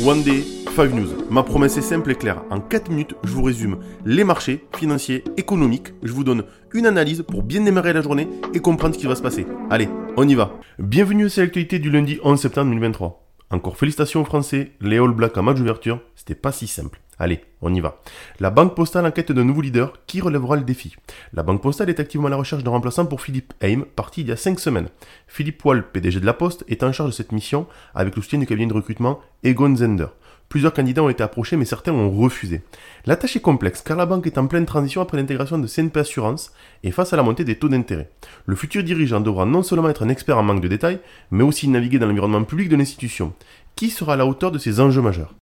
One Day, 5 News. Ma promesse est simple et claire. En 4 minutes, je vous résume les marchés financiers, économiques. Je vous donne une analyse pour bien démarrer la journée et comprendre ce qui va se passer. Allez, on y va. Bienvenue à l'actualité du lundi 11 septembre 2023. Encore félicitations aux Français, les All Blacks en match d'ouverture, c'était pas si simple. Allez, on y va. La Banque Postale enquête d'un nouveau leader qui relèvera le défi. La Banque Postale est activement à la recherche d'un remplaçant pour Philippe Haim, parti il y a 5 semaines. Philippe Wall, PDG de la Poste, est en charge de cette mission avec le soutien du cabinet de recrutement Egon Zender. Plusieurs candidats ont été approchés, mais certains ont refusé. La tâche est complexe, car la banque est en pleine transition après l'intégration de CNP Assurance et face à la montée des taux d'intérêt. Le futur dirigeant devra non seulement être un expert en manque de détails, mais aussi naviguer dans l'environnement public de l'institution. Qui sera à la hauteur de ces enjeux majeurs?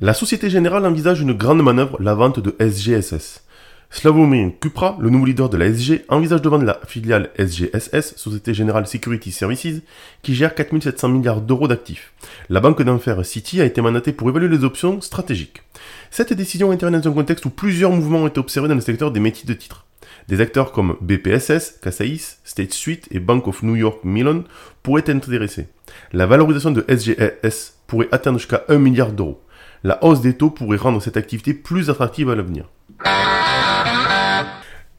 La Société Générale envisage une grande manœuvre, la vente de SGSS. Slavomir Kupra, le nouveau leader de la SG, envisage de vendre la filiale SGSS, Société Générale Security Services, qui gère 4700 milliards d'euros d'actifs. La banque d'enfer City a été mandatée pour évaluer les options stratégiques. Cette décision intervient dans un contexte où plusieurs mouvements ont été observés dans le secteur des métiers de titres. Des acteurs comme BPSS, Casais, State Street et Bank of New York Mellon pourraient être intéressés. La valorisation de SGSS pourrait atteindre jusqu'à 1 milliard d'euros la hausse des taux pourrait rendre cette activité plus attractive à l'avenir.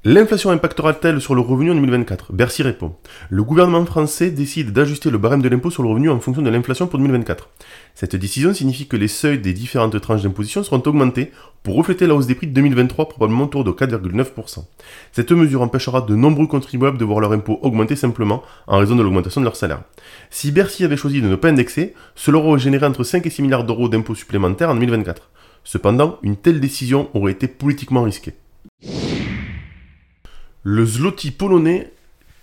L'inflation impactera-t-elle sur le revenu en 2024 Bercy répond. Le gouvernement français décide d'ajuster le barème de l'impôt sur le revenu en fonction de l'inflation pour 2024. Cette décision signifie que les seuils des différentes tranches d'imposition seront augmentés pour refléter la hausse des prix de 2023 probablement autour de 4,9%. Cette mesure empêchera de nombreux contribuables de voir leur impôt augmenter simplement en raison de l'augmentation de leur salaire. Si Bercy avait choisi de ne pas indexer, cela aurait généré entre 5 et 6 milliards d'euros d'impôts supplémentaires en 2024. Cependant, une telle décision aurait été politiquement risquée. Le zloty polonais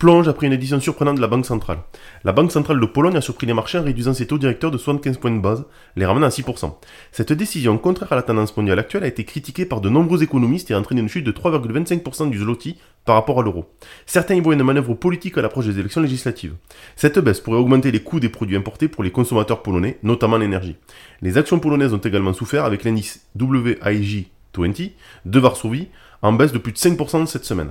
plonge après une édition surprenante de la Banque centrale. La Banque centrale de Pologne a surpris les marchés en réduisant ses taux directeurs de 75 points de base, les ramenant à 6%. Cette décision, contraire à la tendance mondiale actuelle, a été critiquée par de nombreux économistes et a entraîné une chute de 3,25% du zloty par rapport à l'euro. Certains y voient une manœuvre politique à l'approche des élections législatives. Cette baisse pourrait augmenter les coûts des produits importés pour les consommateurs polonais, notamment l'énergie. Les actions polonaises ont également souffert avec l'indice WIG 20 de Varsovie en baisse de plus de 5% cette semaine.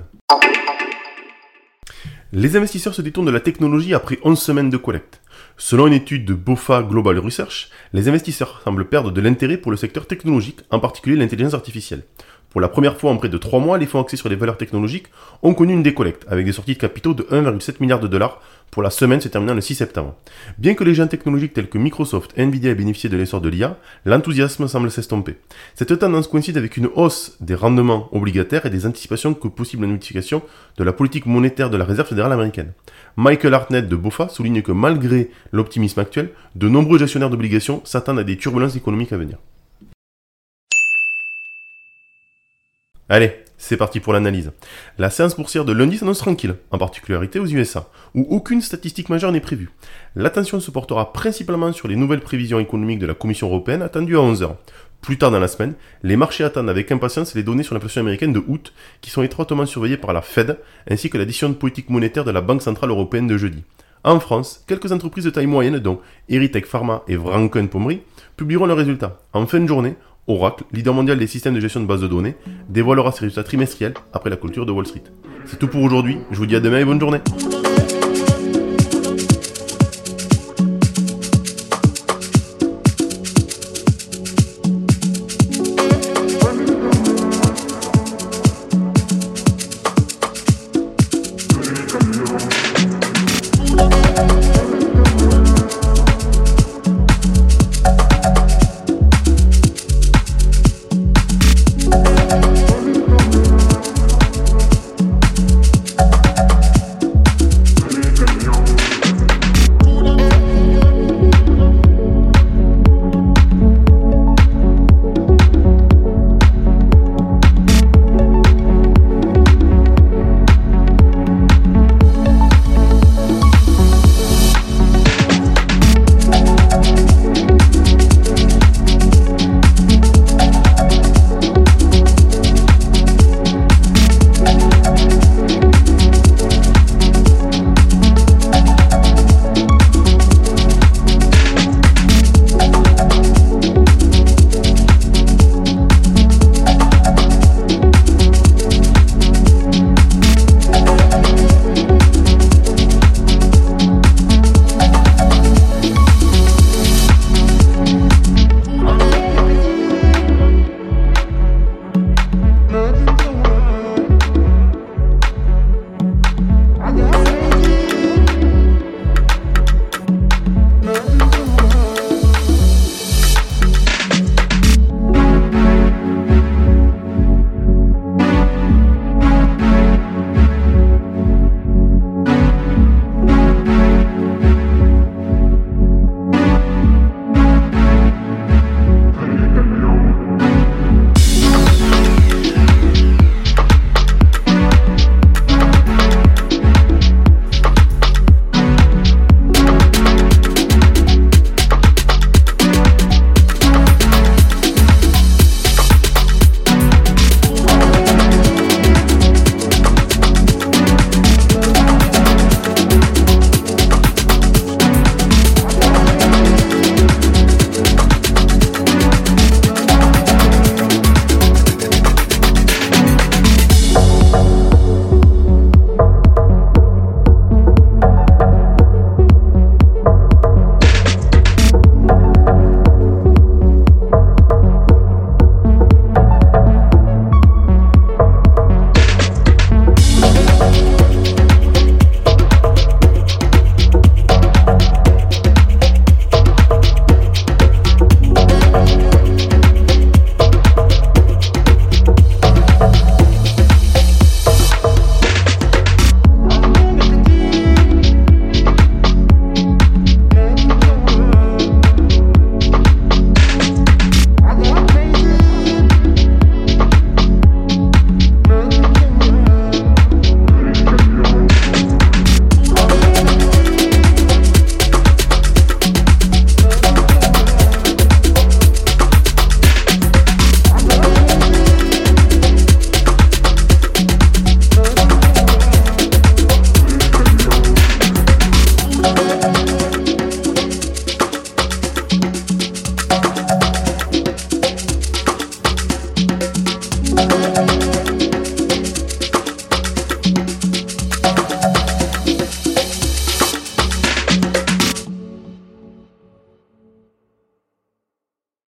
Les investisseurs se détournent de la technologie après 11 semaines de collecte. Selon une étude de BOFA Global Research, les investisseurs semblent perdre de l'intérêt pour le secteur technologique, en particulier l'intelligence artificielle. Pour la première fois en près de 3 mois, les fonds axés sur les valeurs technologiques ont connu une décollecte, avec des sorties de capitaux de 1,7 milliard de dollars pour la semaine se terminant le 6 septembre. Bien que les géants technologiques tels que Microsoft et Nvidia aient bénéficié de l'essor de l'IA, l'enthousiasme semble s'estomper. Cette tendance coïncide avec une hausse des rendements obligataires et des anticipations que possible notification de la politique monétaire de la Réserve fédérale américaine. Michael Hartnett de BOFA souligne que malgré l'optimisme actuel, de nombreux gestionnaires d'obligations s'attendent à des turbulences économiques à venir. Allez, c'est parti pour l'analyse. La séance boursière de lundi s'annonce tranquille, en particularité aux USA, où aucune statistique majeure n'est prévue. L'attention se portera principalement sur les nouvelles prévisions économiques de la Commission européenne attendues à 11h. Plus tard dans la semaine, les marchés attendent avec impatience les données sur l'inflation américaine de août, qui sont étroitement surveillées par la Fed, ainsi que la décision de politique monétaire de la Banque Centrale Européenne de jeudi. En France, quelques entreprises de taille moyenne, dont Eritech Pharma et Vranken Pommery, publieront leurs résultats. En fin de journée, Oracle, leader mondial des systèmes de gestion de bases de données, dévoilera ses résultats trimestriels après la culture de Wall Street. C'est tout pour aujourd'hui, je vous dis à demain et bonne journée